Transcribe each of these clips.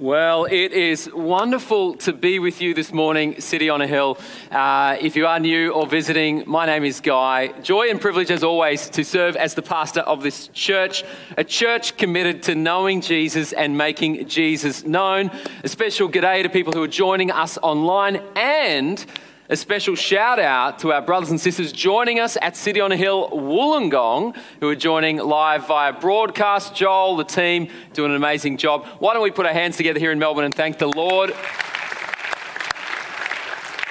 Well, it is wonderful to be with you this morning, City on a Hill. Uh, if you are new or visiting, my name is Guy. Joy and privilege, as always, to serve as the pastor of this church, a church committed to knowing Jesus and making Jesus known. A special g'day to people who are joining us online and a special shout out to our brothers and sisters joining us at City on a Hill Wollongong, who are joining live via broadcast. Joel, the team, doing an amazing job. Why don't we put our hands together here in Melbourne and thank the Lord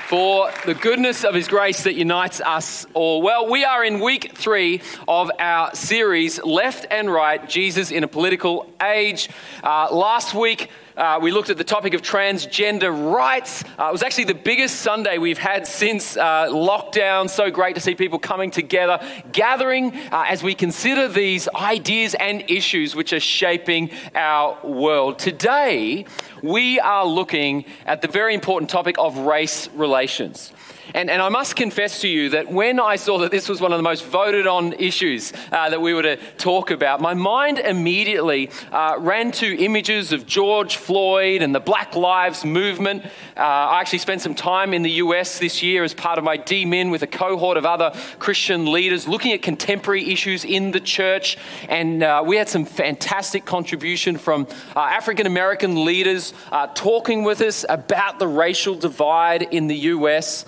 for the goodness of His grace that unites us all. Well, we are in week three of our series, Left and Right Jesus in a Political Age. Uh, last week, uh, we looked at the topic of transgender rights. Uh, it was actually the biggest Sunday we've had since uh, lockdown. So great to see people coming together, gathering uh, as we consider these ideas and issues which are shaping our world. Today, we are looking at the very important topic of race relations. And, and I must confess to you that when I saw that this was one of the most voted on issues uh, that we were to talk about, my mind immediately uh, ran to images of George Floyd and the Black Lives Movement. Uh, I actually spent some time in the US this year as part of my DMin with a cohort of other Christian leaders looking at contemporary issues in the church. And uh, we had some fantastic contribution from uh, African American leaders uh, talking with us about the racial divide in the US.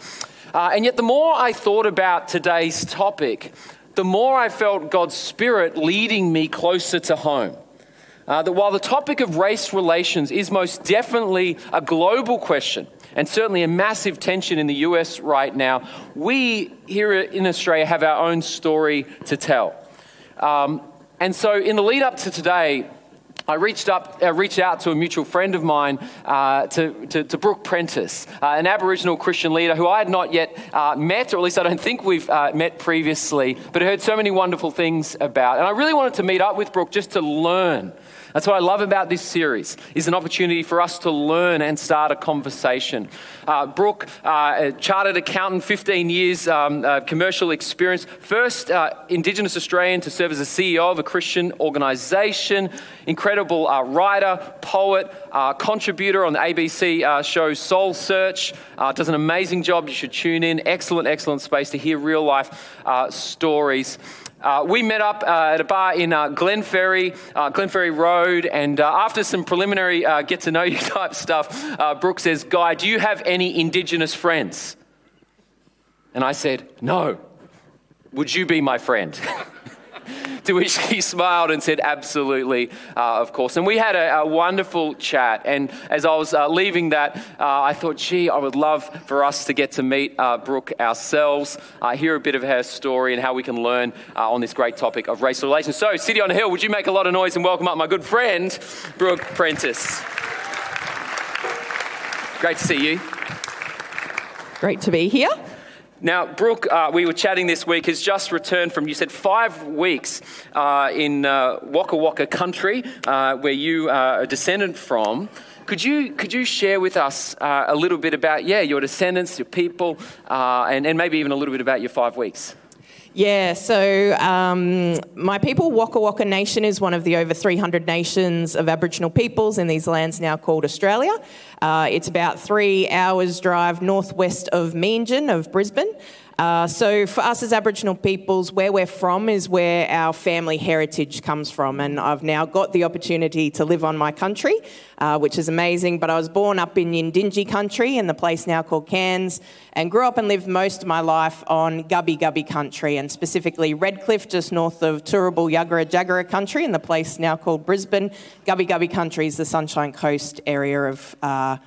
Uh, and yet, the more I thought about today's topic, the more I felt God's Spirit leading me closer to home. Uh, that while the topic of race relations is most definitely a global question, and certainly a massive tension in the US right now, we here in Australia have our own story to tell. Um, and so, in the lead up to today, I reached, up, uh, reached out to a mutual friend of mine, uh, to, to, to, Brooke Prentis, uh, an Aboriginal Christian leader who I had not yet uh, met, or at least I don't think we've uh, met previously, but I heard so many wonderful things about. And I really wanted to meet up with Brooke just to learn that's what I love about this series, is an opportunity for us to learn and start a conversation. Uh, Brooke, uh, chartered accountant, 15 years um, uh, commercial experience, first uh, Indigenous Australian to serve as a CEO of a Christian organisation, incredible uh, writer, poet, uh, contributor on the ABC show Soul Search, does an amazing job. You should tune in. Excellent, excellent space to hear real life stories. Uh, we met up uh, at a bar in uh, Glenferrie, uh, Glenferrie Road, and uh, after some preliminary uh, get to know you type stuff, Brooke says, Guy, do you have any Indigenous friends? And I said, No. Would you be my friend? to which he smiled and said, Absolutely, uh, of course. And we had a, a, wonderful chat. And as I was uh, leaving that, uh, I thought, gee, I would love for us to get to meet uh, Brooke ourselves, uh, hear a bit of her story, and how we can learn uh, on this great topic of race relations. So, City on a Hill, would you make a lot of noise and welcome up my good friend, Brooke Prentis? Great to see you. Great to be here. Now, Brooke, uh, we were chatting this week, has just returned from, you said, five weeks uh, in uh, Waka Waka country, uh, where you are a descendant from. Could you, could you share with us uh, a little bit about, yeah, your descendants, your people, uh, and, and maybe even a little bit about your five weeks? Yeah, so um, my people, Waka Waka Nation, is one of the over 300 nations of Aboriginal peoples in these lands now called Australia. Uh, it's about three hours' drive northwest of Meanjin, of Brisbane. Uh, so, for us as Aboriginal peoples, where we're from is where our family heritage comes from. And I've now got the opportunity to live on my country, uh, which is amazing. But I was born up in Yindinji country in the place now called Cairns and grew up and lived most of my life on Gubbi Gubbi country and specifically Redcliffe, just north of Turrbal Yagara Jagara country in the place now called Brisbane. Gubbi Gubbi country is the Sunshine Coast area of. Uh,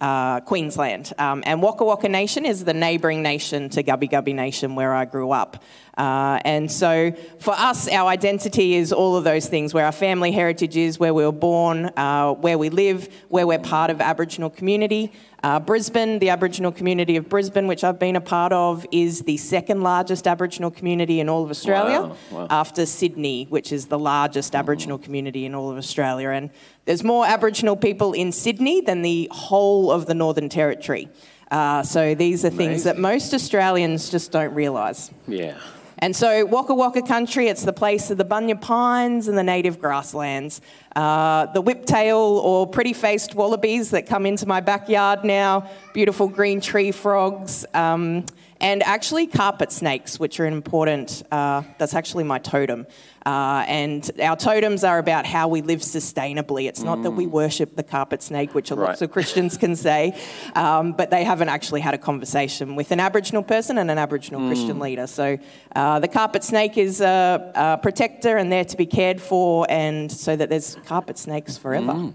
uh, Queensland. Um, and Waka Waka Nation is the neighbouring nation to Gubbi Gubbi Nation where I grew up. Uh, and so for us, our identity is all of those things where our family heritage is, where we were born, uh, where we live, where we're part of Aboriginal community. Uh, Brisbane, the Aboriginal community of Brisbane, which I've been a part of, is the second largest Aboriginal community in all of Australia, Wow, wow. after Sydney, which is the largest Aboriginal community in all of Australia. And there's more Aboriginal people in Sydney than the whole of the Northern Territory. Uh, so these are things that most Australians just don't realise. Yeah. And so, Waka Waka country, it's the place of the bunya pines and the native grasslands. Uh, the whiptail or pretty faced wallabies that come into my backyard now, beautiful green tree frogs, um, and actually carpet snakes, which are an important, uh, that's actually my totem. Uh, and our totems are about how we live sustainably. It's not that we worship the carpet snake, which lots Right. of Christians can say, um, but they haven't actually had a conversation with an Aboriginal person and an Aboriginal Christian leader. So uh, the carpet snake is a, a protector and there to be cared for, and so that there's carpet snakes forever.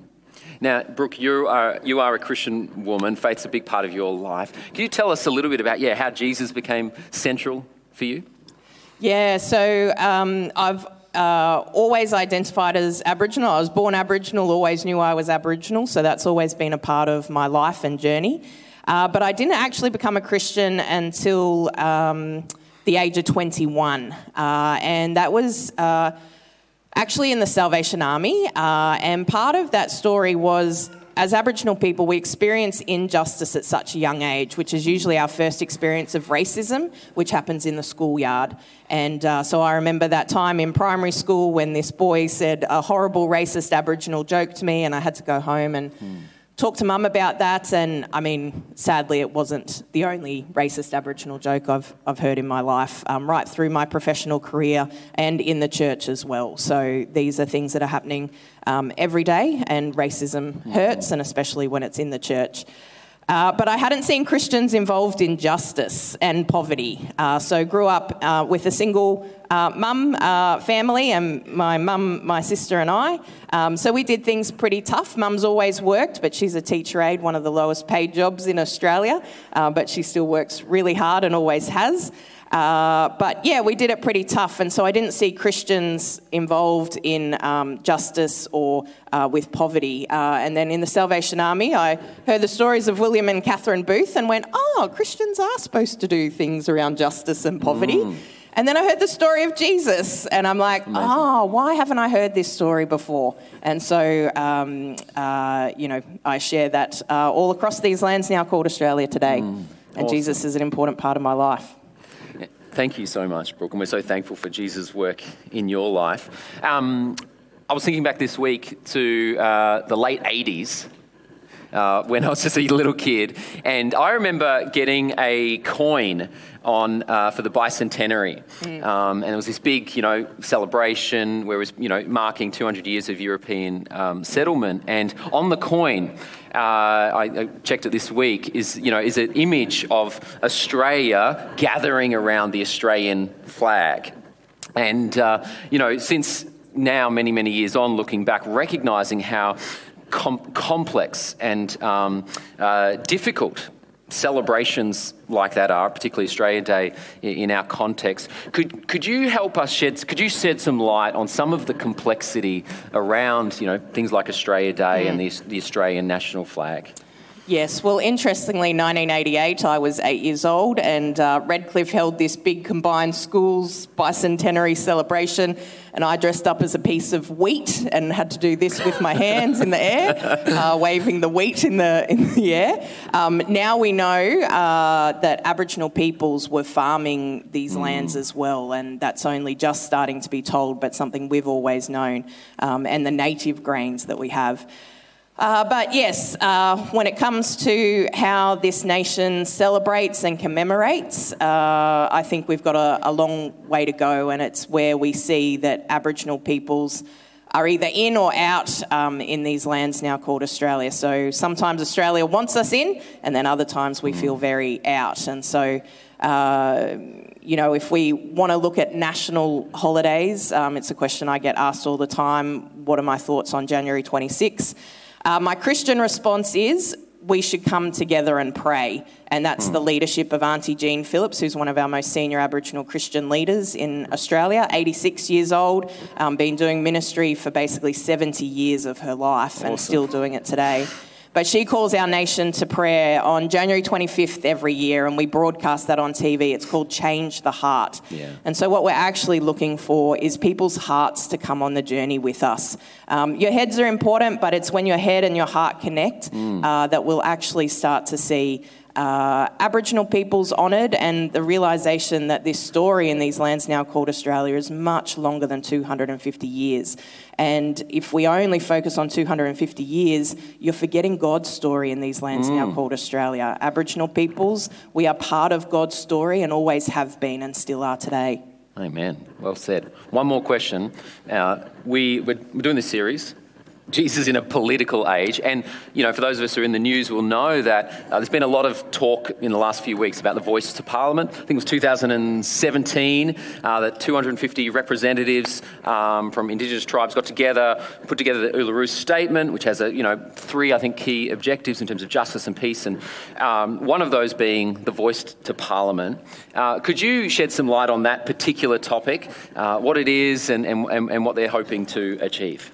Now, Brooke, you are you are a Christian woman. Faith's a big part of your life. Can you tell us a little bit about yeah how Jesus became central for you? Yeah, so um, I've uh, always identified as Aboriginal. I was born Aboriginal, always knew I was Aboriginal, so that's always been a part of my life and journey. Uh, but I didn't actually become a Christian until um, the age of 21, uh, and that was. Actually in the Salvation Army. Uh, and part of that story was as Aboriginal people, we experience injustice at such a young age, which is usually our first experience of racism, which happens in the schoolyard. And uh, so I remember that time in primary school when this boy said a horrible racist Aboriginal joke to me, and I had to go home and talk to mum about that. And I mean, sadly, it wasn't the only racist Aboriginal joke I've, I've heard in my life, um, right through my professional career and in the church as well. So these are things that are happening um, every day, and racism hurts, and especially when it's in the church. Uh, but I hadn't seen Christians involved in justice and poverty. Uh, so grew up uh, with a single uh, mum uh, family, and my mum, my sister, and I. Um, so we did things pretty tough. Mum's always worked, but she's a teacher aide, one of the lowest paid jobs in Australia. Uh, but she still works really hard and always has. Uh, but yeah, we did it pretty tough, and so I didn't see Christians involved in um, justice or uh, with poverty. Uh, and then in the Salvation Army, I heard the stories of William and Catherine Booth and went, oh, Christians are supposed to do things around justice and poverty. And then I heard the story of Jesus, and I'm like, oh, why haven't I heard this story before? And so, um, uh, you know, I share that uh, all across these lands now called Australia today. And Jesus is an important part of my life. Thank you so much, Brooke, and we're so thankful for Jesus' work in your life. Um, I was thinking back this week to uh, the late 80s. Uh, when I was just a little kid, and I remember getting a coin on uh, for the bicentenary, um, and it was this big, you know, celebration where it was, you know, marking 200 years of European um, settlement. And on the coin, uh, I, I checked it this week, is you know is an image of Australia gathering around the Australian flag, and uh, you know since now many many years on, looking back, recognizing how com- complex and um, uh, difficult celebrations like that are, particularly Australia Day in our context. Could, could you help us shed, could you shed some light on some of the complexity around, you know, things like Australia Day and the, the Australian national flag? Yes, well, interestingly, 1988, I was eight years old, and uh, Redcliffe held this big combined schools bicentenary celebration, and I dressed up as a piece of wheat and had to do this with my hands in the air, uh, waving the wheat in the in the air. Um, now we know uh, that Aboriginal peoples were farming these lands as well, and that's only just starting to be told, but something we've always known, um, and the native grains that we have. Uh, but yes, uh, when it comes to how this nation celebrates and commemorates, uh, I think we've got a, a long way to go, and it's where we see that Aboriginal peoples are either in or out um, in these lands now called Australia. So sometimes Australia wants us in, and then other times we feel very out. And so, uh, you know, if we want to look at national holidays, um, it's a question I get asked all the time. What are my thoughts on January 26? Uh, my Christian response is we should come together and pray. And that's the leadership of Auntie Jean Phillips, who's one of our most senior Aboriginal Christian leaders in Australia, 86 years old, um, been doing ministry for basically 70 years of her life and still doing it today. But she calls our nation to prayer on January 25th every year, and we broadcast that on TV. It's called Change the Heart. Yeah. And so, what we're actually looking for is people's hearts to come on the journey with us. Um, your heads are important, but it's when your head and your heart connect uh, that we'll actually start to see. Uh, Aboriginal peoples honoured, and the realisation that this story in these lands now called Australia is much longer than 250 years. And if we only focus on 250 years, you're forgetting God's story in these lands now called Australia. Aboriginal peoples, we are part of God's story and always have been and still are today. Amen. Well said. One more question. Uh, we, we're we're doing this series. Jesus in a political age. And, you know, for those of us who are in the news will know that uh, there's been a lot of talk in the last few weeks about the voice to Parliament. I think it was 2017 uh, that 250 representatives um, from Indigenous tribes got together, put together the Uluru Statement, which has, a, you know, three, I think, key objectives in terms of justice and peace, and um, one of those being the voice to Parliament. Uh, could you shed some light on that particular topic, uh, what it is and, and, and and what they're hoping to achieve?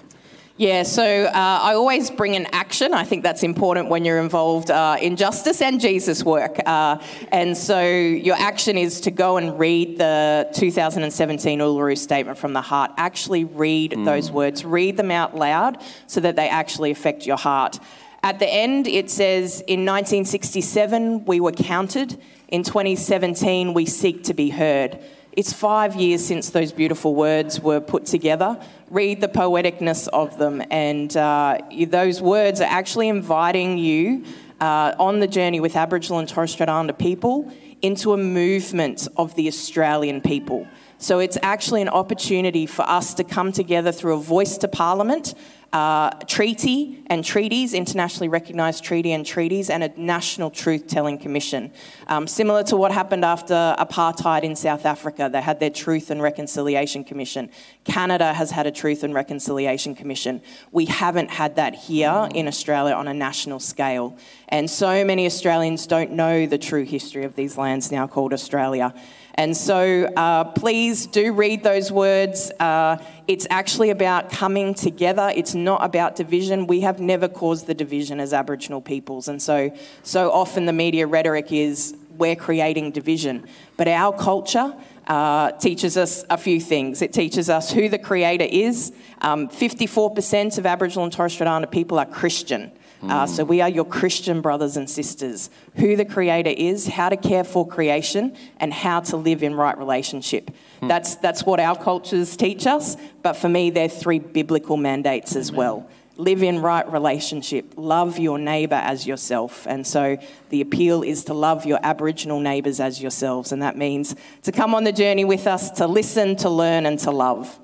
Yeah, so uh, I always bring an action. I think that's important when you're involved uh, in justice and Jesus work. Uh, and so your action is to go and read the 2017 Uluru Statement from the Heart. Actually read those words, read them out loud so that they actually affect your heart. At the end, it says, in 1967, we were counted. In 2017, we seek to be heard. It's five years since those beautiful words were put together. Read the poeticness of them, and uh, those words are actually inviting you uh, on the journey with Aboriginal and Torres Strait Islander people into a movement of the Australian people. So it's actually an opportunity for us to come together through a voice to Parliament, uh, treaty and treaties, internationally recognised treaty and treaties, and a national truth telling commission. Um, similar to what happened after apartheid in South Africa, they had their Truth and Reconciliation Commission. Canada has had a Truth and Reconciliation Commission. We haven't had that here in Australia on a national scale. And so many Australians don't know the true history of these lands now called Australia. And so uh, please do read those words. Uh, it's actually about coming together. It's not about division. We have never caused the division as Aboriginal peoples. And so, so often the media rhetoric is we're creating division. But our culture uh, teaches us a few things. It teaches us who the Creator is. Um, 54% of Aboriginal and Torres Strait Islander people are Christian. Uh, so we are your Christian brothers and sisters. Who the Creator is, how to care for creation, and how to live in right relationship. That's that's what our cultures teach us. But for me, they're three biblical mandates as well. Live in right relationship. Love your neighbour as yourself. And so the appeal is to love your Aboriginal neighbours as yourselves. And that means to come on the journey with us, to listen, to learn, and to love.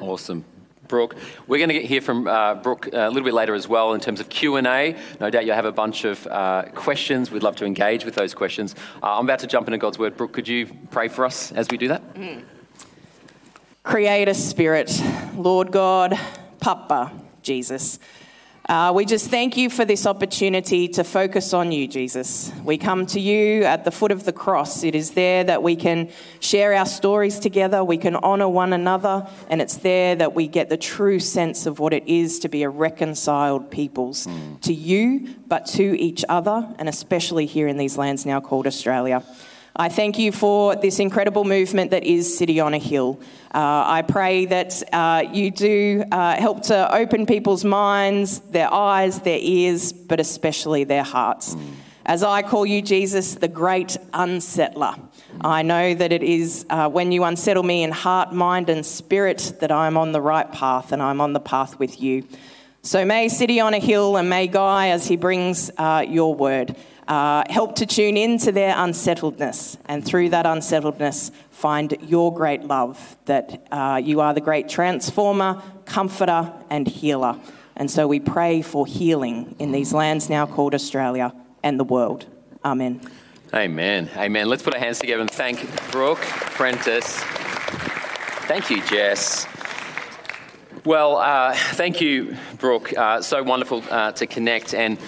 Awesome. Brooke, we're going to get hear from uh, Brooke a little bit later as well in terms of Q&A. No doubt you'll have a bunch of uh, questions. We'd love to engage with those questions. Uh, I'm about to jump into God's Word. Brooke, could you pray for us as we do that? Creator Spirit, Lord God, Papa, Jesus. Uh, we just thank you for this opportunity to focus on you, Jesus. We come to you at the foot of the cross. It is there that we can share our stories together, we can honour one another, and it's there that we get the true sense of what it is to be a reconciled peoples to you, but to each other, and especially here in these lands now called Australia. I thank you for this incredible movement that is City on a Hill. Uh, I pray that uh, you do uh, help to open people's minds, their eyes, their ears, but especially their hearts. As I call you, Jesus, the great unsettler, I know that it is uh, when you unsettle me in heart, mind, and spirit that I'm on the right path and I'm on the path with you. So may City on a Hill and may Guy, as he brings uh, your word, uh, help to tune into their unsettledness and through that unsettledness find your great love that uh, you are the great transformer, comforter, and healer. And so we pray for healing in these lands now called Australia and the world. Amen. Amen. Amen. Let's put our hands together and thank Brooke Prentis. Thank you, Jess. Well, uh, thank you, Brooke. Uh, so wonderful uh, to connect. And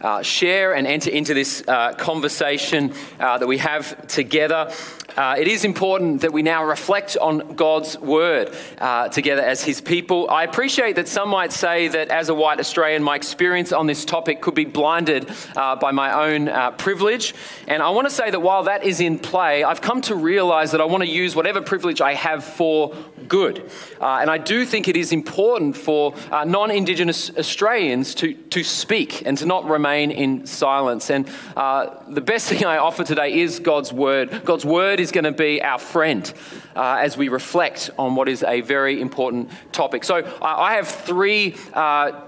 uh, share and enter into this uh, conversation uh, that we have together. Uh, it is important that we now reflect on God's word uh, together as his people. I appreciate that some might say that as a white Australian, my experience on this topic could be blinded uh, by my own privilege. And I want to say that while that is in play, I've come to realize that I want to use whatever privilege I have for good. Uh, and I do think it is important for uh, non Indigenous Australians to, to speak and to not remain in silence. And the best thing I offer today is God's word. God's word is going to be our friend uh, as we reflect on what is a very important topic. So uh, I have three. Uh,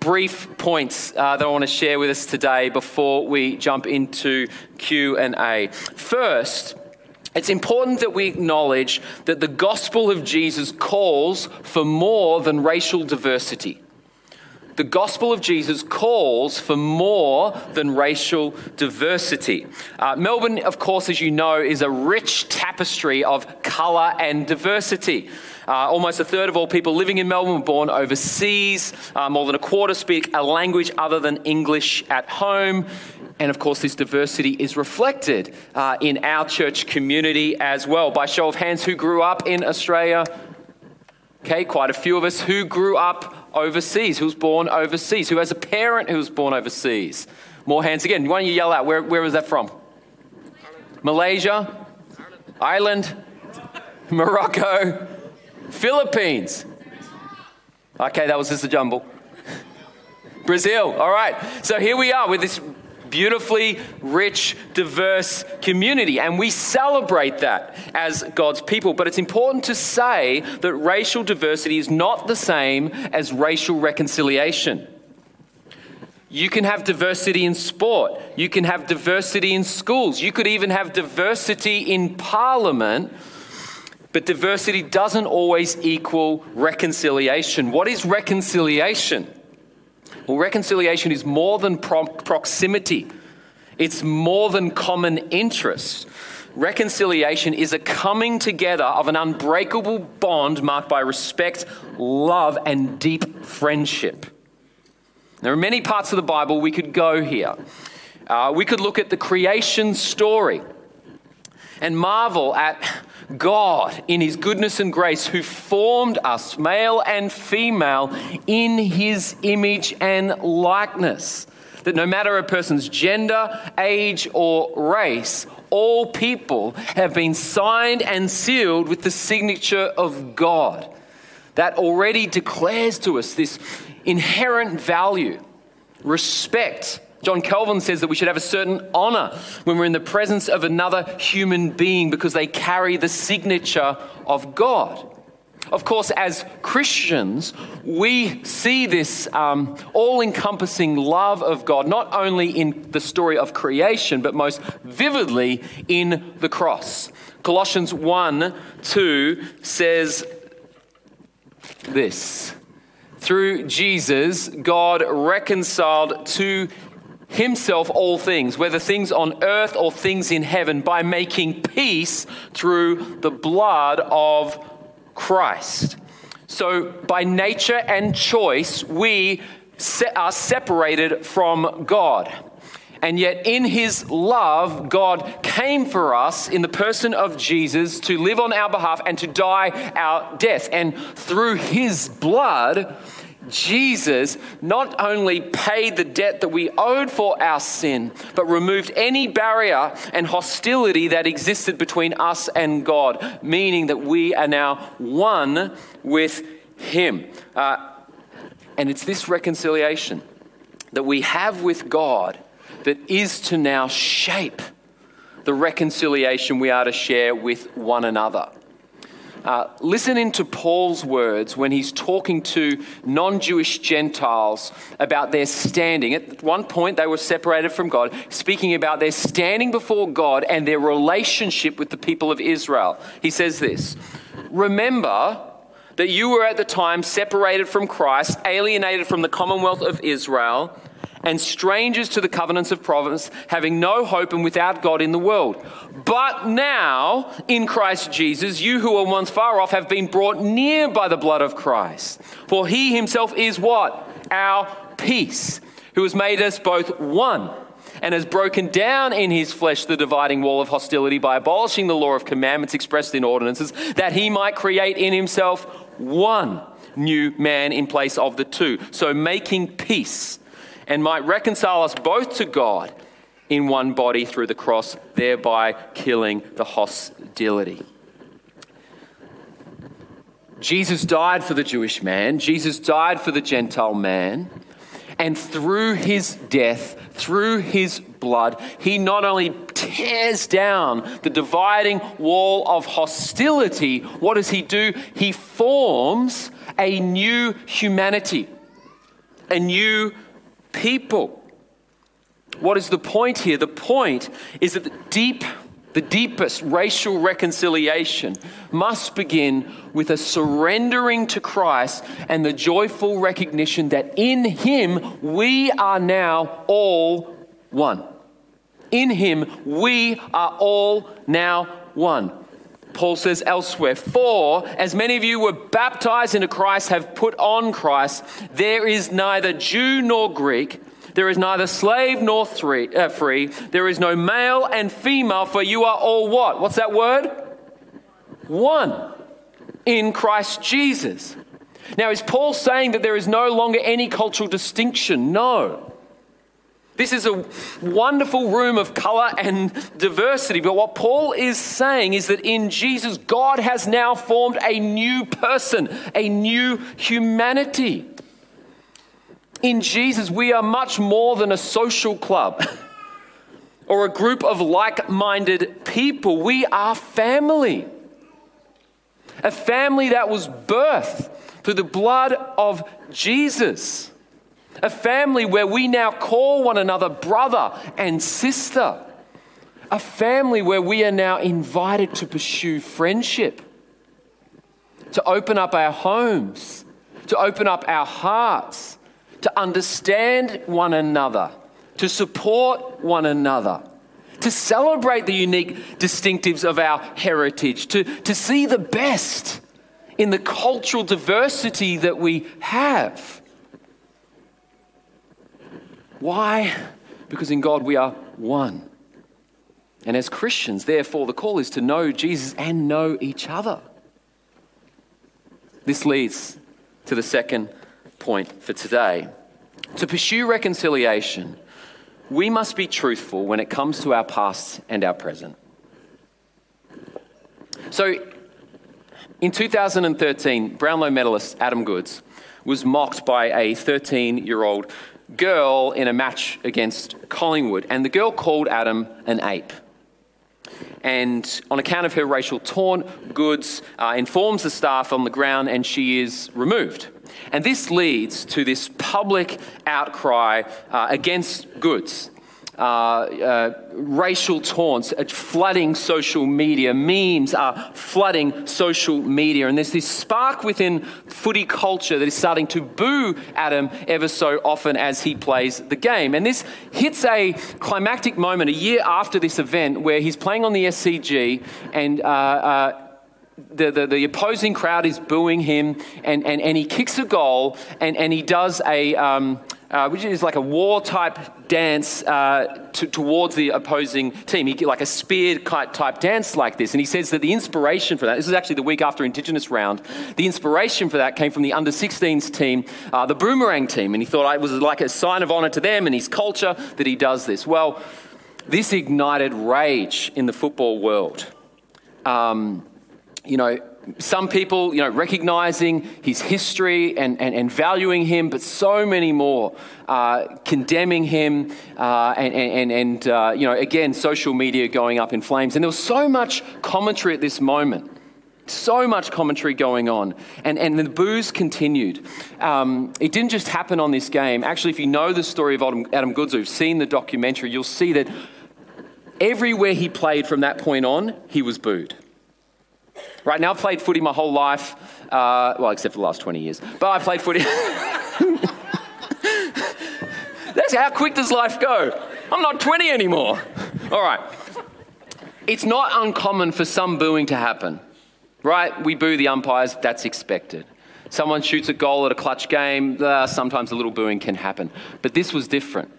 brief points uh, that I want to share with us today before we jump into Q&A. First, it's important that we acknowledge that the gospel of Jesus calls for more than racial diversity the gospel of Jesus calls for more than racial diversity. Uh, Melbourne, of course, as you know, is a rich tapestry of colour and diversity. Uh, almost a third of all people living in Melbourne were born overseas. Uh, more than a quarter speak a language other than English at home. And of course, this diversity is reflected uh, in our church community as well. By show of hands, who grew up in Australia? Okay, quite a few of us who grew up overseas, who was born overseas, who has a parent who was born overseas. More hands again. Why don't you yell out? Where, where was that from? Malaysia? Ireland? Morocco? Philippines? Okay, that was just a jumble. Brazil. All right. So here we are with this beautifully rich, diverse community. And we celebrate that as God's people. But it's important to say that racial diversity is not the same as racial reconciliation. You can have diversity in sport. You can have diversity in schools. You could even have diversity in parliament. But diversity doesn't always equal reconciliation. What is reconciliation? Well, reconciliation is more than pro- proximity, it's more than common interest. Reconciliation is a coming together of an unbreakable bond marked by respect, love, and deep friendship. There are many parts of the Bible we could go here. Uh, we could look at the creation story and marvel at God, in His goodness and grace, who formed us, male and female, in His image and likeness. That no matter a person's gender, age, or race, all people have been signed and sealed with the signature of God. That already declares to us this inherent value, respect, John Calvin says that we should have a certain honor when we're in the presence of another human being because they carry the signature of God. Of course, as Christians, we see this um, all encompassing love of God, not only in the story of creation, but most vividly in the cross. Colossians 1 2 says this Through Jesus, God reconciled to himself all things, whether things on earth or things in heaven, by making peace through the blood of Christ. So, by nature and choice, we are separated from God. And yet, in his love, God came for us in the person of Jesus to live on our behalf and to die our death. And through his blood, Jesus not only paid the debt that we owed for our sin, but removed any barrier and hostility that existed between us and God, meaning that we are now one with Him. Uh, and it's this reconciliation that we have with God that is to now shape the reconciliation we are to share with one another. Uh, listen into Paul's words when he's talking to non Jewish Gentiles about their standing. At one point, they were separated from God, speaking about their standing before God and their relationship with the people of Israel. He says this Remember that you were at the time separated from Christ, alienated from the commonwealth of Israel and strangers to the covenants of promise, having no hope and without God in the world. But now, in Christ Jesus, you who were once far off have been brought near by the blood of Christ. For he himself is what? Our peace who has made us both one and has broken down in his flesh the dividing wall of hostility by abolishing the law of commandments expressed in ordinances, that he might create in himself one new man in place of the two. So making peace and might reconcile us both to God in one body through the cross, thereby killing the hostility. Jesus died for the Jewish man, Jesus died for the Gentile man, and through his death, through his blood, he not only tears down the dividing wall of hostility, what does he do? He forms a new humanity, a new people. What is the point here? The point is that the deep the deepest racial reconciliation must begin with a surrendering to Christ and the joyful recognition that in Him we are now all one. In Him we are all now one. Paul says elsewhere, For as many of you were baptized into Christ have put on Christ, there is neither Jew nor Greek there is neither slave nor three, uh, free. There is no male and female, for you are all what? What's that word? One in Christ Jesus. Now, is Paul saying that there is no longer any cultural distinction? No. This is a wonderful room of color and diversity. But what Paul is saying is that in Jesus, God has now formed a new person, a new humanity. In Jesus, we are much more than a social club or a group of like minded people. We are family. A family that was birthed through the blood of Jesus. A family where we now call one another brother and sister. A family where we are now invited to pursue friendship, to open up our homes, to open up our hearts to understand one another, to support one another, to celebrate the unique distinctives of our heritage, to, to see the best in the cultural diversity that we have. Why? Because in God we are one. And as Christians, therefore, the call is to know Jesus and know each other. This leads to the second point for today. To pursue reconciliation, we must be truthful when it comes to our past and our present. So, in 2013, Brownlow medalist Adam Goodes was mocked by a 13 year old girl in a match against Collingwood, and the girl called Adam an ape. And on account of her racial taunt, Goodes, uh, informs the staff on the ground and she is removed. And this leads to this public outcry uh, against Goodes. Uh, uh, racial taunts uh, flooding social media, memes are flooding social media, and there's this spark within footy culture that is starting to boo Adam ever so often as he plays the game. And this hits a climactic moment a year after this event where he's playing on the SCG and uh, uh the, the, the, opposing crowd is booing him, and, and, and he kicks a goal, and, and he does a, um, uh, which is like a war type dance uh, to, towards the opposing team. He like a spear type dance like this. And he says that the inspiration for that, this is actually the week after Indigenous round, the inspiration for that came from the under 16s team, uh, the Boomerang team. And he thought it was like a sign of honor to them and his culture that he does this. Well, this ignited rage in the football world. Um, you know, some people, you know, recognizing his history and, and, and valuing him, but so many more uh, condemning him, uh, and, and, and uh, you know, again, social media going up in flames. And there was so much commentary at this moment. So much commentary going on, and, and the boos continued. Um, it didn't just happen on this game. Actually, if you know the story of Adam, Adam Goodes, who've seen the documentary, you'll see that everywhere he played from that point on, he was booed. Right now, I've played footy my whole life, uh, well, except for the last 20 years. But I played footy. That's how quick does life go? I'm not 20 anymore. All right. It's not uncommon for some booing to happen, right? We boo the umpires, that's expected. Someone shoots a goal at a clutch game, uh, sometimes a little booing can happen. But this was different.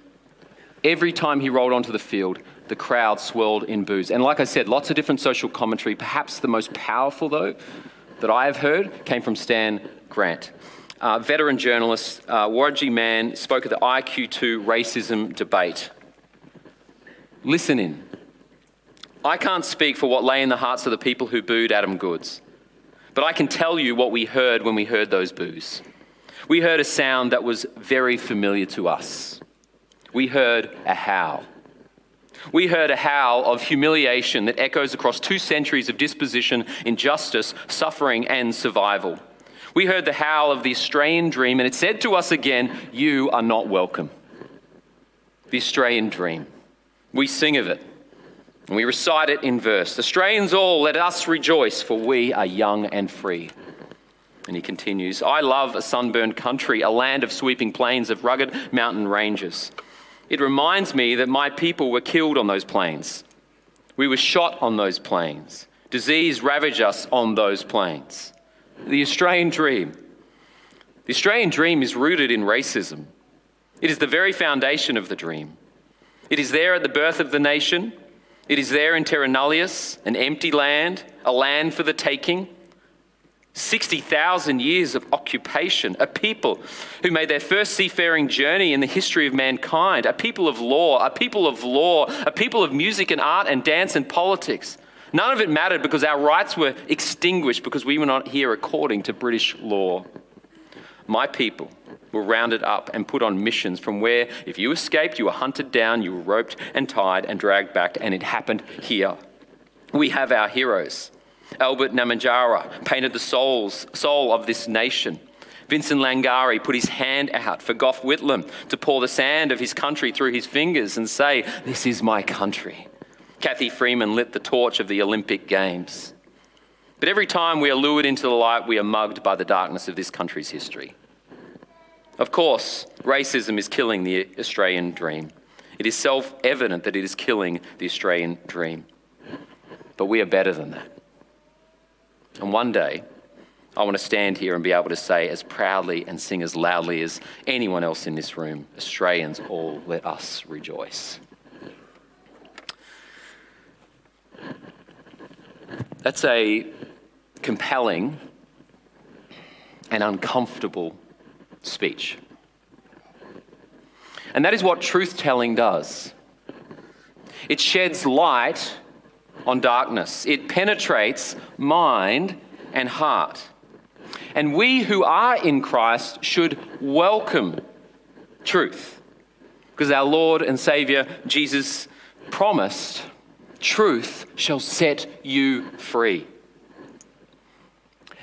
Every time he rolled onto the field, the crowd swirled in boos. And like I said, lots of different social commentary. Perhaps the most powerful, though, that I have heard came from Stan Grant. Uh, veteran journalist uh, Wiradjuri man spoke at the IQ2 racism debate. Listen in. I can't speak for what lay in the hearts of the people who booed Adam Goodes, but I can tell you what we heard when we heard those boos. We heard a sound that was very familiar to us. We heard a howl. We heard a howl of humiliation that echoes across two centuries of disposition, injustice, suffering, and survival. We heard the howl of the Australian dream, and it said to us again, You are not welcome. The Australian dream. We sing of it, and we recite it in verse Australians all, let us rejoice, for we are young and free. And he continues, I love a sunburned country, a land of sweeping plains, of rugged mountain ranges. It reminds me that my people were killed on those plains. We were shot on those plains. Disease ravaged us on those plains. The Australian dream. The Australian dream is rooted in racism. It is the very foundation of the dream. It is there at the birth of the nation. It is there in Terra Nullius, an empty land, a land for the taking. 60,000 years of occupation, a people who made their first seafaring journey in the history of mankind, a people of law, a people of law, a people of music and art and dance and politics. None of it mattered because our rights were extinguished because we were not here according to British law. My people were rounded up and put on missions from where, if you escaped, you were hunted down, you were roped and tied and dragged back, and it happened here. We have our heroes. Albert Namatjira painted the souls, soul of this nation. Vincent Lingiari put his hand out for Gough Whitlam to pour the sand of his country through his fingers and say, This is my country. Cathy Freeman lit the torch of the Olympic Games. But every time we are lured into the light, we are mugged by the darkness of this country's history. Of course, racism is killing the Australian dream. It is self evident that it is killing the Australian dream. But we are better than that. And one day, I want to stand here and be able to say as proudly and sing as loudly as anyone else in this room Australians, all let us rejoice. That's a compelling and uncomfortable speech. And that is what truth telling does it sheds light on darkness. It penetrates mind and heart. And we who are in Christ should welcome truth. Because our Lord and Savior Jesus promised, truth shall set you free.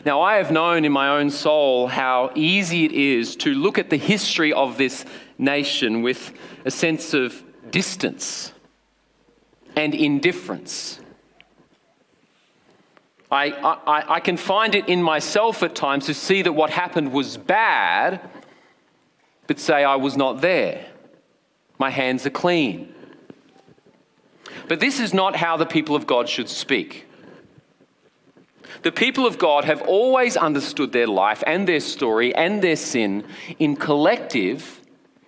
Now, I have known in my own soul how easy it is to look at the history of this nation with a sense of distance and indifference. I, I, I can find it in myself at times to see that what happened was bad, but say I was not there. My hands are clean. But this is not how the people of God should speak. The people of God have always understood their life and their story and their sin in collective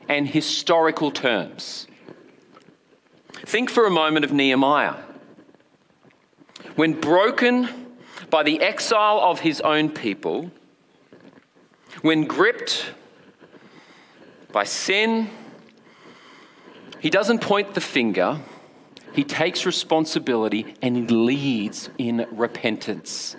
and historical terms. Think for a moment of Nehemiah. When broken by the exile of his own people, when gripped by sin, he doesn't point the finger, he takes responsibility and he leads in repentance.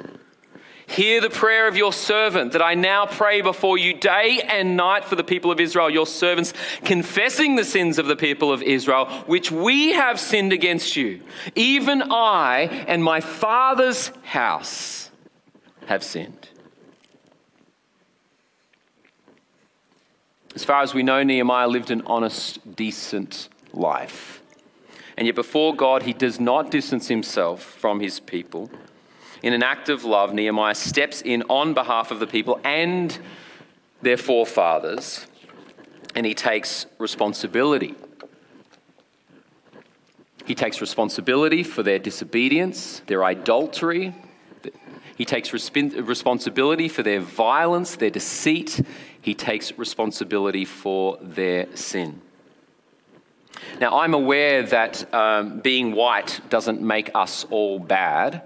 Hear the prayer of your servant that I now pray before you day and night for the people of Israel, your servants, confessing the sins of the people of Israel, which we have sinned against you. Even I and my father's house have sinned. As far as we know, Nehemiah lived an honest, decent life. And yet, before God, he does not distance himself from his people in an act of love, Nehemiah steps in on behalf of the people and their forefathers, and he takes responsibility. He takes responsibility for their disobedience, their idolatry. He takes resp- responsibility for their violence, their deceit. He takes responsibility for their sin. Now, I'm aware that um, being white doesn't make us all bad,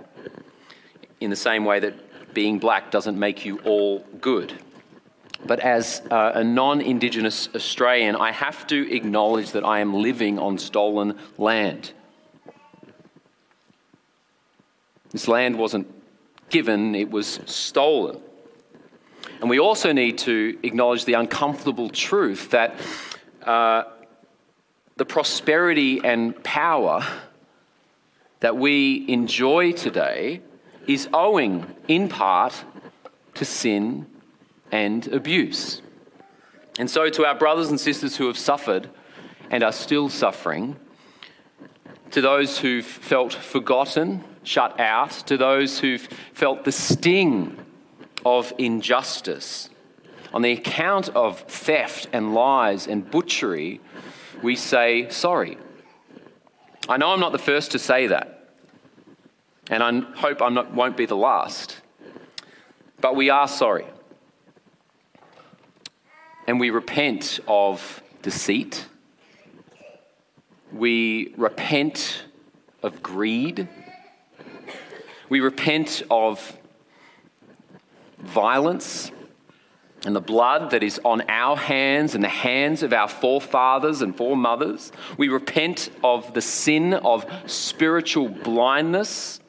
in the same way that being black doesn't make you all good. But as uh, a non Indigenous Australian, I have to acknowledge that I am living on stolen land. This land wasn't given, it was stolen. And we also need to acknowledge the uncomfortable truth that uh, the prosperity and power that we enjoy today is owing in part to sin and abuse. And so, to our brothers and sisters who have suffered and are still suffering, to those who've felt forgotten, shut out, to those who've felt the sting of injustice, on the account of theft and lies and butchery, we say sorry. I know I'm not the first to say that, and I hope I won't be the last, but we are sorry. And we repent of deceit. We repent of greed. We repent of violence and the blood that is on our hands and the hands of our forefathers and foremothers. We repent of the sin of spiritual blindness,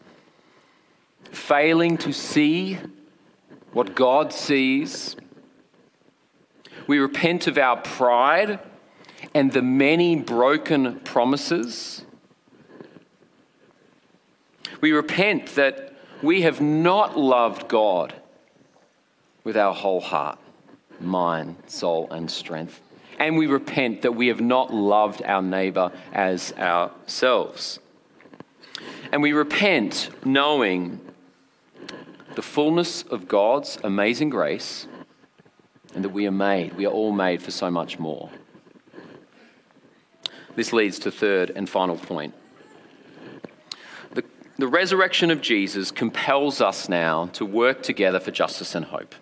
failing to see what God sees. We repent of our pride and the many broken promises. We repent that we have not loved God with our whole heart, mind, soul, and strength. And we repent that we have not loved our neighbor as ourselves. And we repent knowing the fullness of God's amazing grace and that we are made, we are all made for so much more. This leads to third and final point. The, the resurrection of Jesus compels us now to work together for justice and hope.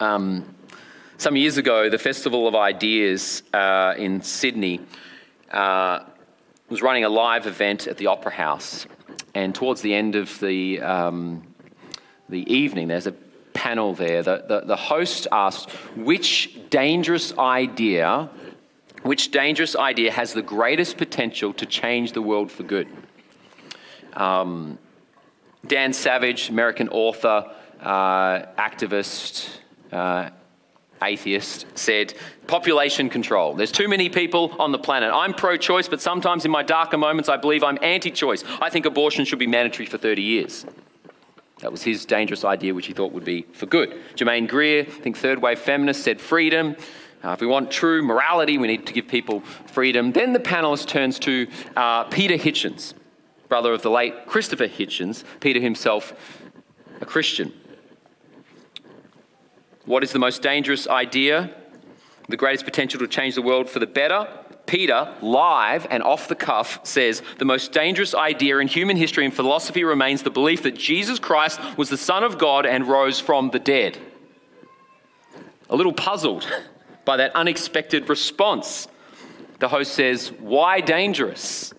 Um, some years ago, the Festival of Ideas uh, in Sydney uh, was running a live event at the Opera House. And towards the end of the, um, the evening, there's a panel there. The, the, the host asked, which dangerous idea, which dangerous idea has the greatest potential to change the world for good? Um, Dan Savage, American author, uh, activist, uh, atheist, said, population control. There's too many people on the planet. I'm pro choice, but sometimes in my darker moments, I believe I'm anti choice. I think abortion should be mandatory for 30 years. That was his dangerous idea, which he thought would be for good. Germaine Greer, I think third wave feminist, said freedom. Uh, if we want true morality, we need to give people freedom. Then the panelist turns to uh, Peter Hitchens, brother of the late Christopher Hitchens, Peter himself a Christian. What is the most dangerous idea? The greatest potential to change the world for the better? Peter, live and off the cuff, says the most dangerous idea in human history and philosophy remains the belief that Jesus Christ was the Son of God and rose from the dead. A little puzzled by that unexpected response, the host says, Why dangerous?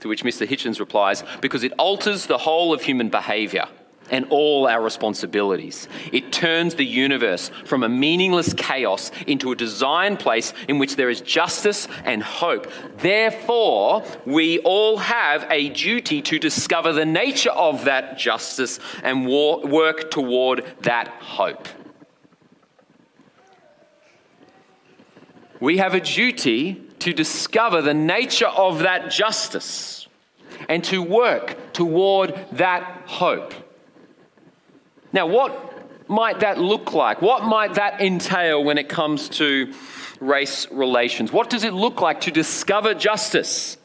To which Mr. Hitchens replies, Because it alters the whole of human behavior and all our responsibilities. It turns the universe from a meaningless chaos into a designed place in which there is justice and hope. Therefore, we all have a duty to discover the nature of that justice and work toward that hope. We have a duty to discover the nature of that justice and to work toward that hope. Now, what might that look like? What might that entail when it comes to race relations? What does it look like to discover justice?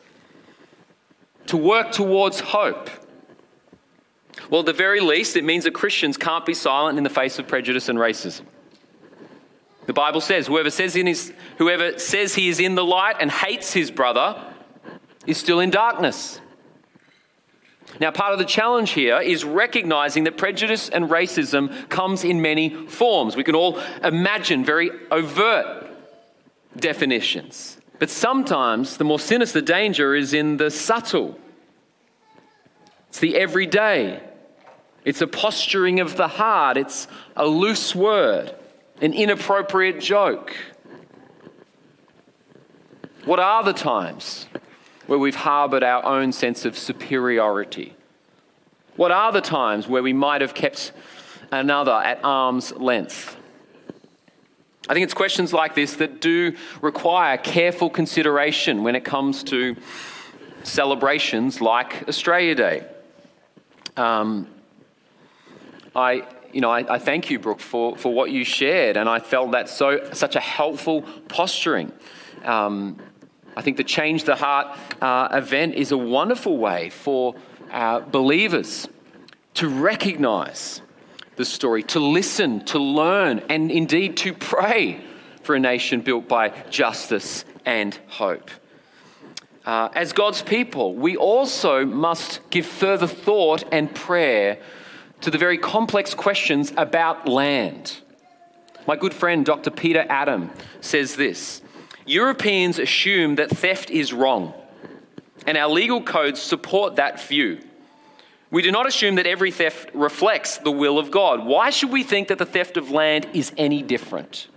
To work towards hope? Well, at the very least, it means that Christians can't be silent in the face of prejudice and racism. The Bible says, whoever says, his, whoever says he is in the light and hates his brother is still in darkness. Now, part of the challenge here is recognizing that prejudice and racism comes in many forms. We can all imagine very overt definitions. But sometimes the more sinister danger is in the subtle. It's the everyday. It's a posturing of the heart. It's a loose word, an inappropriate joke. What are the times where we've harbored our own sense of superiority? What are the times where we might have kept another at arm's length? I think it's questions like this that do require careful consideration when it comes to celebrations like Australia Day. Um, I, you know, I, I, thank you, Brooke, for, for what you shared, and I felt that so such a helpful posturing. Um, I think the Change the Heart uh, event is a wonderful way for uh, believers to recognize the story, to listen, to learn, and indeed to pray for a nation built by justice and hope. Uh, as God's people, we also must give further thought and prayer to the very complex questions about land. My good friend Dr. Peter Adam says this Europeans assume that theft is wrong, and our legal codes support that view. We do not assume that every theft reflects the will of God. Why should we think that the theft of land is any different?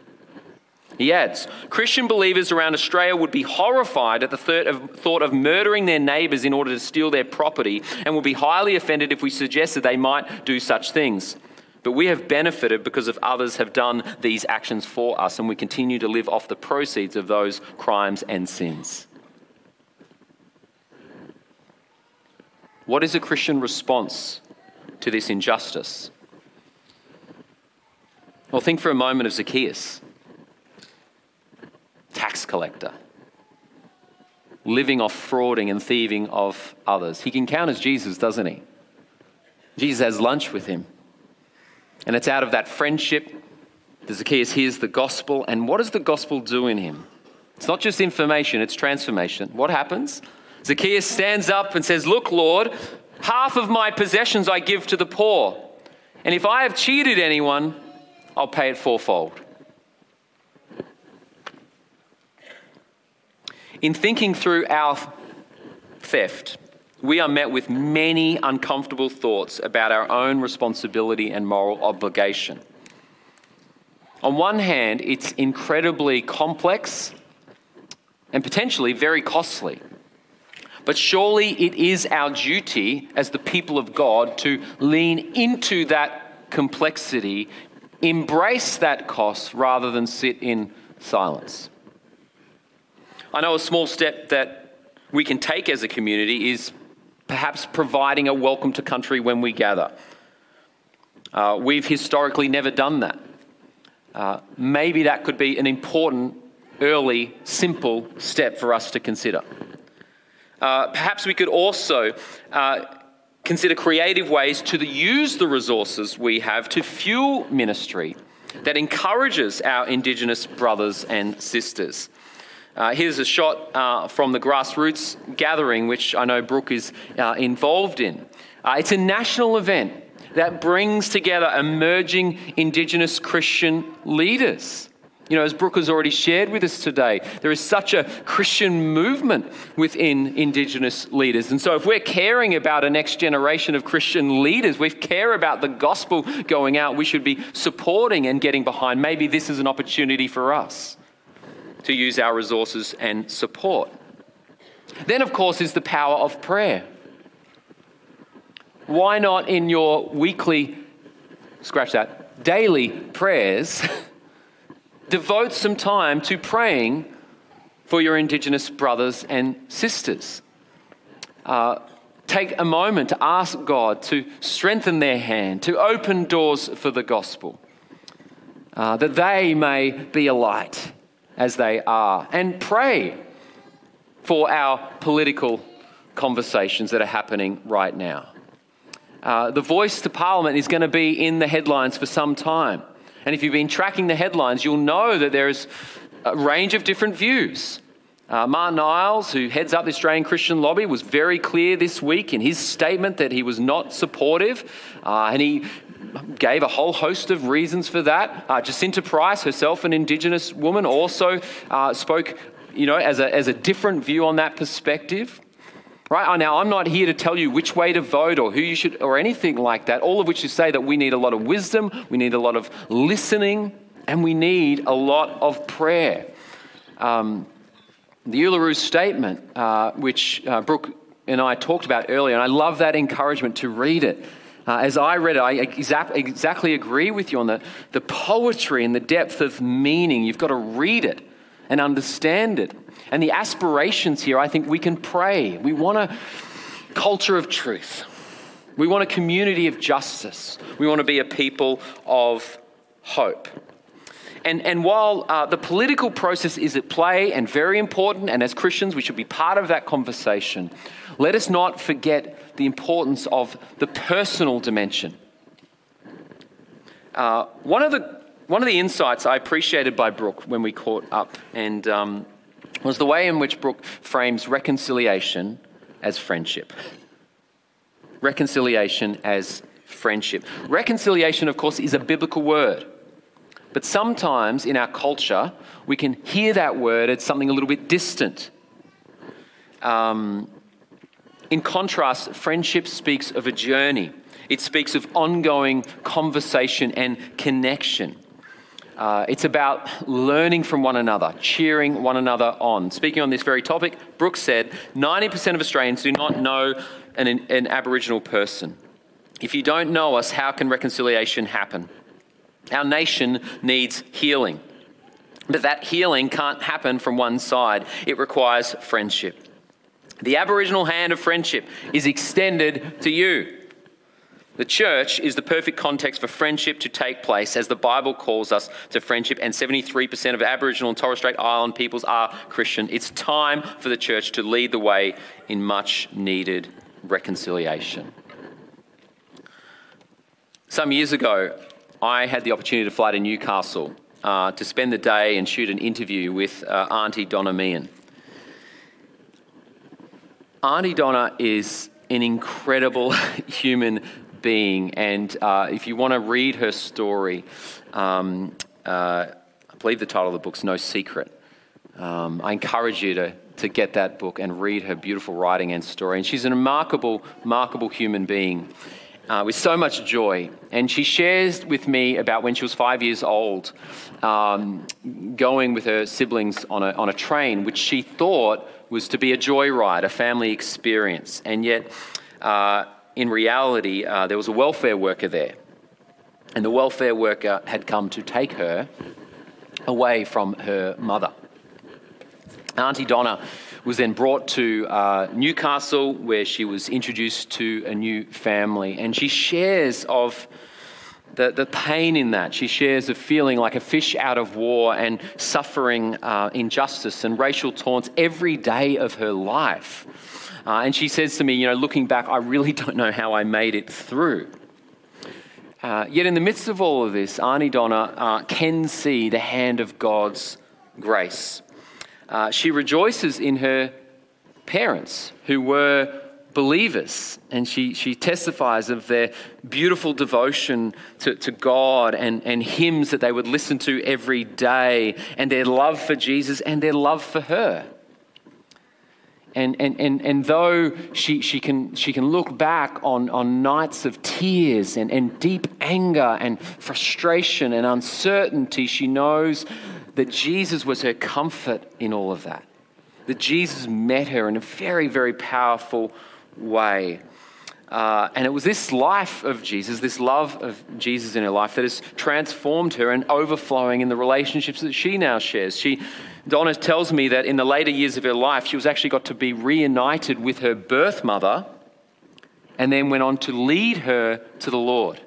He adds Christian believers around Australia would be horrified at the thought of murdering their neighbours in order to steal their property and would be highly offended if we suggested they might do such things. But we have benefited because of others have done these actions for us, and we continue to live off the proceeds of those crimes and sins. What is a Christian response to this injustice? Well, think for a moment of Zacchaeus, tax collector, living off frauding and thieving of others. He encounters Jesus, doesn't he? Jesus has lunch with him. And it's out of that friendship that Zacchaeus hears the gospel. And what does the gospel do in him? It's not just information, it's transformation. What happens? Zacchaeus stands up and says, Look, Lord, half of my possessions I give to the poor. And if I have cheated anyone, I'll pay it fourfold. In thinking through our theft, we are met with many uncomfortable thoughts about our own responsibility and moral obligation. On one hand, it's incredibly complex and potentially very costly. But surely it is our duty as the people of God to lean into that complexity, embrace that cost rather than sit in silence. I know a small step that we can take as a community is perhaps providing a welcome to country when we gather. Uh, we've historically never done that. Uh, maybe that could be an important, early, simple step for us to consider. Uh, perhaps we could also uh, consider creative ways to the, use the resources we have to fuel ministry that encourages our Indigenous brothers and sisters. Uh, here's a shot uh, from the Grasstree Gathering, which I know Brooke is uh, involved in. Uh, it's a national event that brings together emerging Indigenous Christian leaders. You know, as Brooke has already shared with us today, there is such a Christian movement within Indigenous leaders. And so, if we're caring about a next generation of Christian leaders, we care about the gospel going out, we should be supporting and getting behind. Maybe this is an opportunity for us to use our resources and support. Then, of course, is the power of prayer. Why not in your weekly, scratch that, daily prayers? devote some time to praying for your Indigenous brothers and sisters. Uh, take a moment to ask God to strengthen their hand, to open doors for the gospel, uh, that they may be a light as they are. And pray for our political conversations that are happening right now. Uh, the voice to Parliament is going to be in the headlines for some time. And if you've been tracking the headlines, you'll know that there's a range of different views Uh, Martyn Iles, who heads up the Australian Christian Lobby, was very clear this week in his statement that he was not supportive, uh, and he gave a whole host of reasons for that. Uh, Jacinta Price, herself an Indigenous woman, also uh, spoke, you know, as a, as a different view on that perspective. Right now, I'm not here to tell you which way to vote or who you should, or anything like that. All of which is say that we need a lot of wisdom, we need a lot of listening, and we need a lot of prayer. Um, the Uluru Statement, uh, which uh, Brooke and I talked about earlier, and I love that encouragement to read it. Uh, as I read it, I exa- exactly agree with you on the, the poetry and the depth of meaning. You've got to read it and understand it. And the aspirations here, I think we can pray. We want a culture of truth. We want a community of justice. We want to be a people of hope. And, and while uh, the political process is at play and very important, and as Christians we should be part of that conversation, let us not forget the importance of the personal dimension. Uh, one, of the, one of the insights I appreciated by Brooke when we caught up and, um, was the way in which Brooke frames reconciliation as friendship. Reconciliation as friendship. Reconciliation, of course, is a biblical word. But sometimes in our culture, we can hear that word as something a little bit distant. Um, in contrast, friendship speaks of a journey, it speaks of ongoing conversation and connection. Uh, it's about learning from one another, cheering one another on. Speaking on this very topic, Brooks said 90% of Australians do not know an, an Aboriginal person. If you don't know us, how can reconciliation happen? Our nation needs healing. But that healing can't happen from one side, it requires friendship. The Aboriginal hand of friendship is extended to you. The church is the perfect context for friendship to take place as the Bible calls us to friendship, and 73% of Aboriginal and Torres Strait Island peoples are Christian. It's time for the church to lead the way in much needed reconciliation. Some years ago, I had the opportunity to fly to Newcastle uh, to spend the day and shoot an interview with uh, Auntie Donna Meehan. Auntie Donna is an incredible human being, and uh, if you want to read her story, um, uh, I believe the title of the book's No Secret. Um, I encourage you to, to get that book and read her beautiful writing and story. And she's a remarkable, remarkable human being uh, with so much joy. And she shares with me about when she was five years old, um, going with her siblings on a, on a train, which she thought was to be a joyride, a family experience. And yet, uh, in reality, uh, there was a welfare worker there. And the welfare worker had come to take her away from her mother. Auntie Donna was then brought to uh, Newcastle, where she was introduced to a new family. And she shares of the, the pain in that. She shares of feeling like a fish out of war and suffering uh, injustice and racial taunts every day of her life. Uh, and she says to me, you know, looking back, I really don't know how I made it through. Uh, yet, in the midst of all of this, Auntie Donna uh, can see the hand of God's grace. Uh, she rejoices in her parents who were believers, and she, she testifies of their beautiful devotion to, to God and, and hymns that they would listen to every day, and their love for Jesus and their love for her. And, and, and, and though she, she, can, she can look back on, on nights of tears and, and deep anger and frustration and uncertainty, she knows that Jesus was her comfort in all of that. That Jesus met her in a very, very powerful way. Uh, and it was this life of Jesus, this love of Jesus in her life, that has transformed her and overflowing in the relationships that she now shares. She, Donna tells me that in the later years of her life, she was actually got to be reunited with her birth mother and then went on to lead her to the Lord.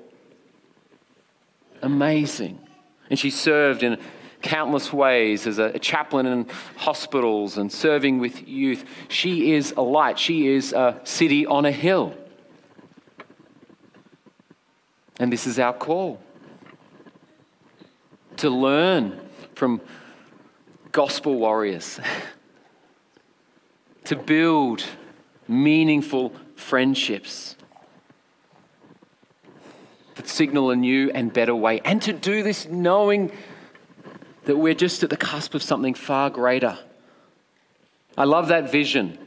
Amazing. And she served in countless ways as a chaplain in hospitals and serving with youth. She is a light, she is a city on a hill. And this is our call to learn from gospel warriors, to build meaningful friendships that signal a new and better way. And to do this knowing that we're just at the cusp of something far greater. I love that vision.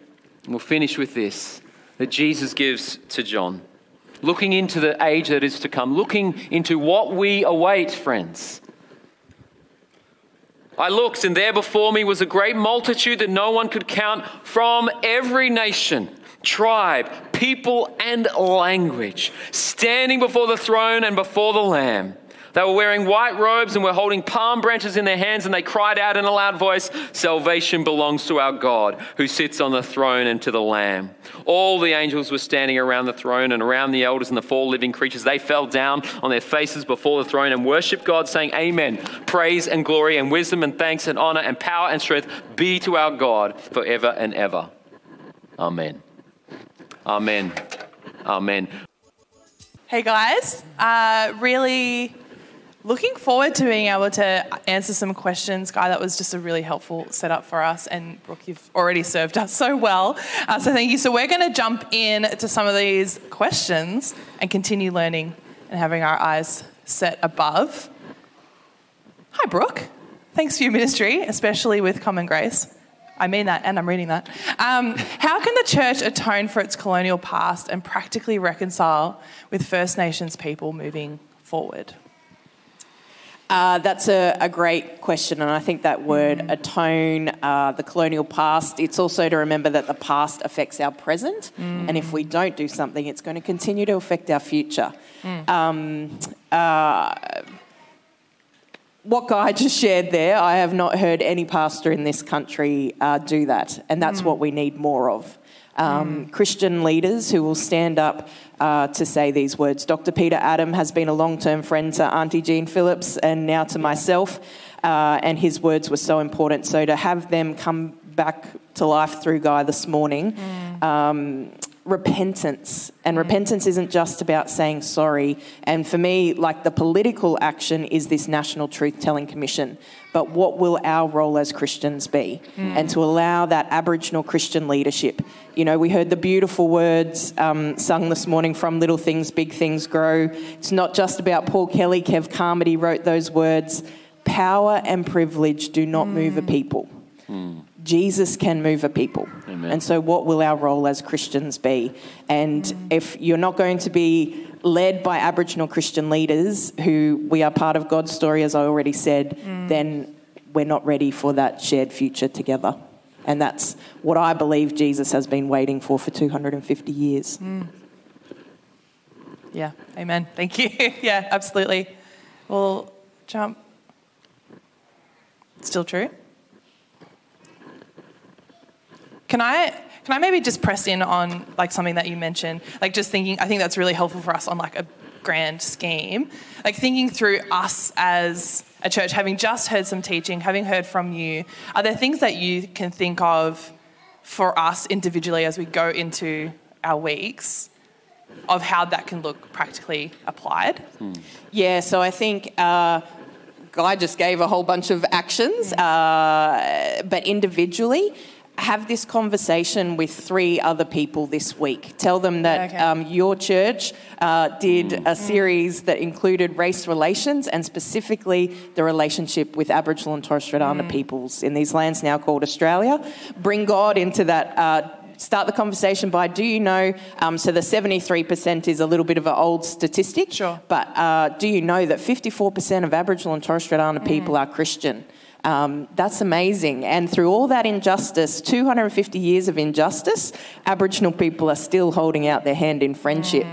And we'll finish with this that Jesus gives to John. Looking into the age that is to come, looking into what we await, friends. I looked, and there before me was a great multitude that no one could count from every nation, tribe, people, and language, standing before the throne and before the Lamb. They were wearing white robes and were holding palm branches in their hands, and they cried out in a loud voice Salvation belongs to our God, who sits on the throne and to the Lamb. All the angels were standing around the throne and around the elders and the four living creatures. They fell down on their faces before the throne and worshiped God, saying, Amen. Praise and glory and wisdom and thanks and honor and power and strength be to our God forever and ever. Amen. Amen. Amen. Hey guys, uh, really looking forward to being able to answer some questions. Guy, that was just a really helpful setup for us. And Brooke, you've already served us so well. Uh, so thank you. So we're going to jump in to some of these questions and continue learning and having our eyes set above. Hi, Brooke. Thanks for your ministry, especially with Common Grace. I mean that, and I'm reading that. Um, how can the church atone for its colonial past and practically reconcile with First Nations people moving forward? Uh, that's a, a, great question, and I think that word atone, uh, the colonial past, it's also to remember that the past affects our present, mm. and if we don't do something, it's going to continue to affect our future. Mm. Um, uh, what Guy just shared there, I have not heard any pastor in this country uh, do that, and that's mm. what we need more of. Um, mm. Christian leaders who will stand up uh, to say these words. Dr. Peter Adam has been a long term friend to Auntie Jean Phillips and now to myself, uh, and his words were so important. So to have them come back to life through Guy this morning, mm. um, repentance. And repentance isn't just about saying sorry. And for me, like the political action is this National Truth Telling Commission. But what will our role as Christians be? Mm. And to allow that Aboriginal Christian leadership. You know, we heard the beautiful words um, sung this morning from Little Things, Big Things Grow. It's not just about Paul Kelly, Kev Carmody wrote those words. Power and privilege do not mm. move a people. Mm. Jesus can move a people. Amen. And so, what will our role as Christians be? And if you're not going to be led by Aboriginal Christian leaders who we are part of God's story, as I already said, mm. then we're not ready for that shared future together. And that's what I believe Jesus has been waiting for for 250 years. Mm. Yeah, amen. Thank you. yeah, absolutely. We'll jump. Still true? Can I can I maybe just press in on like something that you mentioned? Like just thinking, I think that's really helpful for us on like a grand scheme. Like thinking through us as a church, having just heard some teaching, having heard from you, are there things that you can think of for us individually as we go into our weeks of how that can look practically applied? Hmm. Yeah, so I think. Uh, Guy just gave a whole bunch of actions, uh, but individually, have this conversation with three other people this week. Tell them that okay. um, your church uh, did a mm. series that included race relations and specifically the relationship with Aboriginal and Torres Strait Islander mm. peoples in these lands now called Australia. Bring God into that. Uh, start the conversation by do you know um, so the 73% is a little bit of an old statistic sure but uh, do you know that 54% of aboriginal and torres strait islander mm. people are christian um, that's amazing. And through all that injustice, 250 years of injustice, Aboriginal people are still holding out their hand in friendship.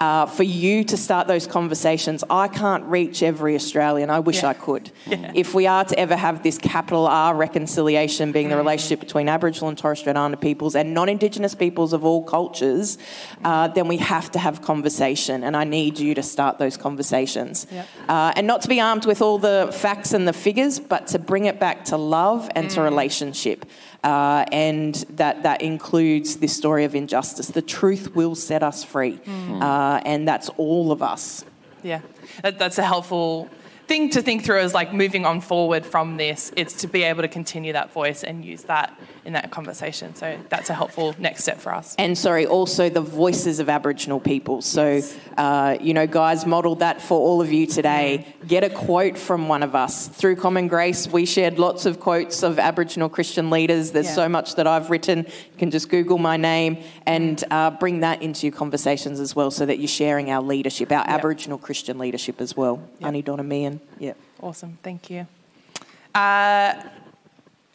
Uh, for you to start those conversations. I can't reach every Australian. I wish yeah. I could. Yeah. If we are to ever have this capital R reconciliation, being the mm. relationship between Aboriginal and Torres Strait Islander peoples and non Indigenous peoples of all cultures, uh, then we have to have conversation. And I need you to start those conversations. Yeah. Uh, and not to be armed with all the facts and the figures, but to bring it back to love and mm. to relationship. Uh, and that, that includes this story of injustice. The truth will set us free, mm. uh, and that's all of us. Yeah, that, that's a helpful thing to think through is like moving on forward from this. It's to be able to continue that voice and use that in that conversation. So that's a helpful next step for us. And sorry, also the voices of Aboriginal people. So, uh, you know, Guy's, modelled that for all of you today. Get a quote from one of us. Through Common Grace, we shared lots of quotes of Aboriginal Christian leaders. There's Yeah. so much that I've written. You can just Google my name and uh, bring that into your conversations as well so that you're sharing our leadership, our Aboriginal Christian leadership as well. Auntie Donna Meehan. Yeah. Awesome, thank you. Uh,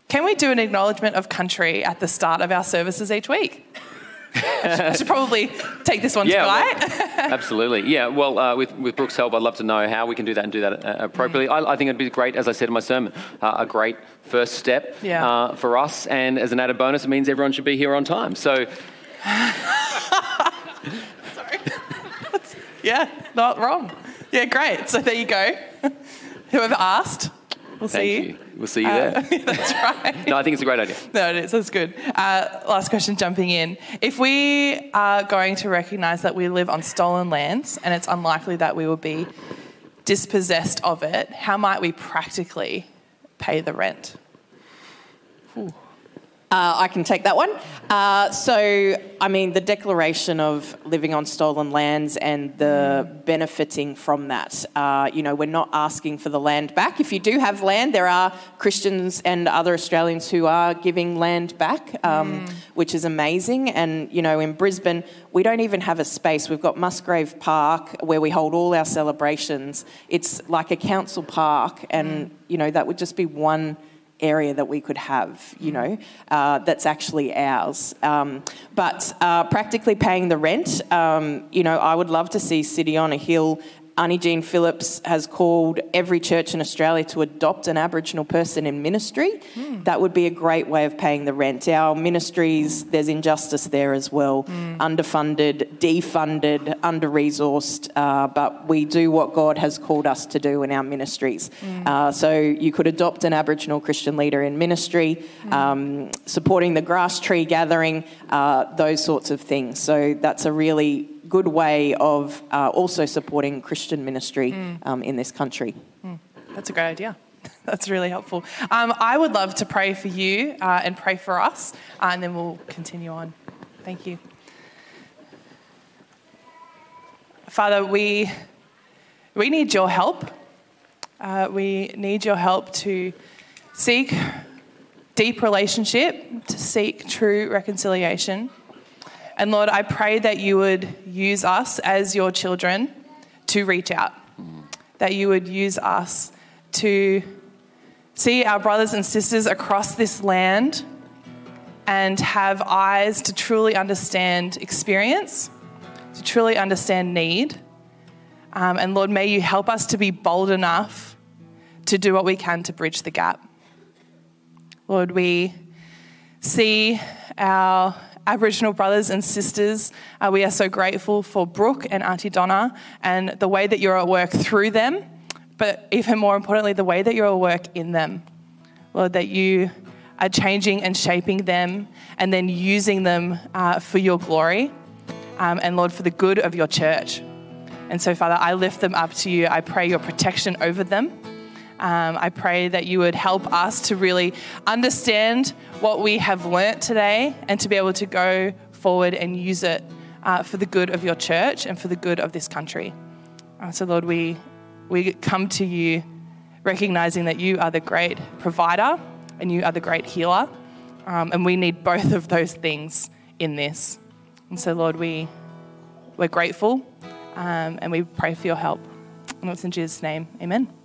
can we do an acknowledgement of country at the start of our services each week? I should probably take this one Yeah, to well- Absolutely. Yeah. Well, uh, with, with Brooke's help, I'd love to know how we can do that and do that uh, appropriately. I, I think it'd be great, as I said in my sermon, uh, a great first step Yeah. uh, for us. And as an added bonus, it means everyone should be here on time. So, yeah, not wrong. Yeah, great. So there you go. Whoever asked, we'll thank see you. We'll see you there. That's right. No, I think it's a great idea. No, it is. That's good. Uh, last question, jumping in. If we are going to recognise that we live on stolen lands and it's unlikely that we will be dispossessed of it, how might we practically pay the rent? Uh, I can take that one. Uh, so, I mean, the declaration of living on stolen lands and the benefiting from that. Uh, you know, we're not asking for the land back. If you do have land, there are Christians and other Australians who are giving land back, um, which is amazing. And, you know, in Brisbane, we don't even have a space. We've got Musgrave Park where we hold all our celebrations. It's like a council park, and, you know, that would just be one area that we could have, you know, uh, that's actually ours. Um, but uh, practically paying the rent, um, you know, I would love to see City on a Hill. Auntie Jean Phillips has called every church in Australia to adopt an Aboriginal person in ministry. That would be a great way of paying the rent. Our ministries, there's injustice there as well underfunded, defunded, under resourced, uh, but we do what God has called us to do in our ministries. Uh, so you could adopt an Aboriginal Christian leader in ministry, um, supporting the grass tree gathering, uh, those sorts of things. So that's a really good way of uh, also supporting Christian ministry um, in this country. That's a great idea. That's really helpful. Um, I would love to pray for you uh, and pray for us, uh, and then we'll continue on. Thank you. Father, we, we need your help. Uh, we need your help to seek deep relationship, to seek true reconciliation. And Lord, I pray that you would use us as your children to reach out, that you would use us to see our brothers and sisters across this land and have eyes to truly understand experience, to truly understand need. Um, and Lord, may you help us to be bold enough to do what we can to bridge the gap. Lord, we see our Aboriginal brothers and sisters. Uh, we are so grateful for Brooke and Auntie Donna and the way that you're at work through them, but even more importantly, the way that you're at work in them. Lord, that you are changing and shaping them and then using them uh, for your glory um, and, Lord, for the good of your church. And so, Father, I lift them up to you. I pray your protection over them. Um, I pray that you would help us to really understand what we have learnt today and to be able to go forward and use it uh, for the good of your church and for the good of this country. Uh, so, Lord, we, we come to you recognizing that you are the great provider and you are the great healer. Um, and we need both of those things in this. And so, Lord, we, we're grateful um, and we pray for your help. And it's in Jesus' name. Amen.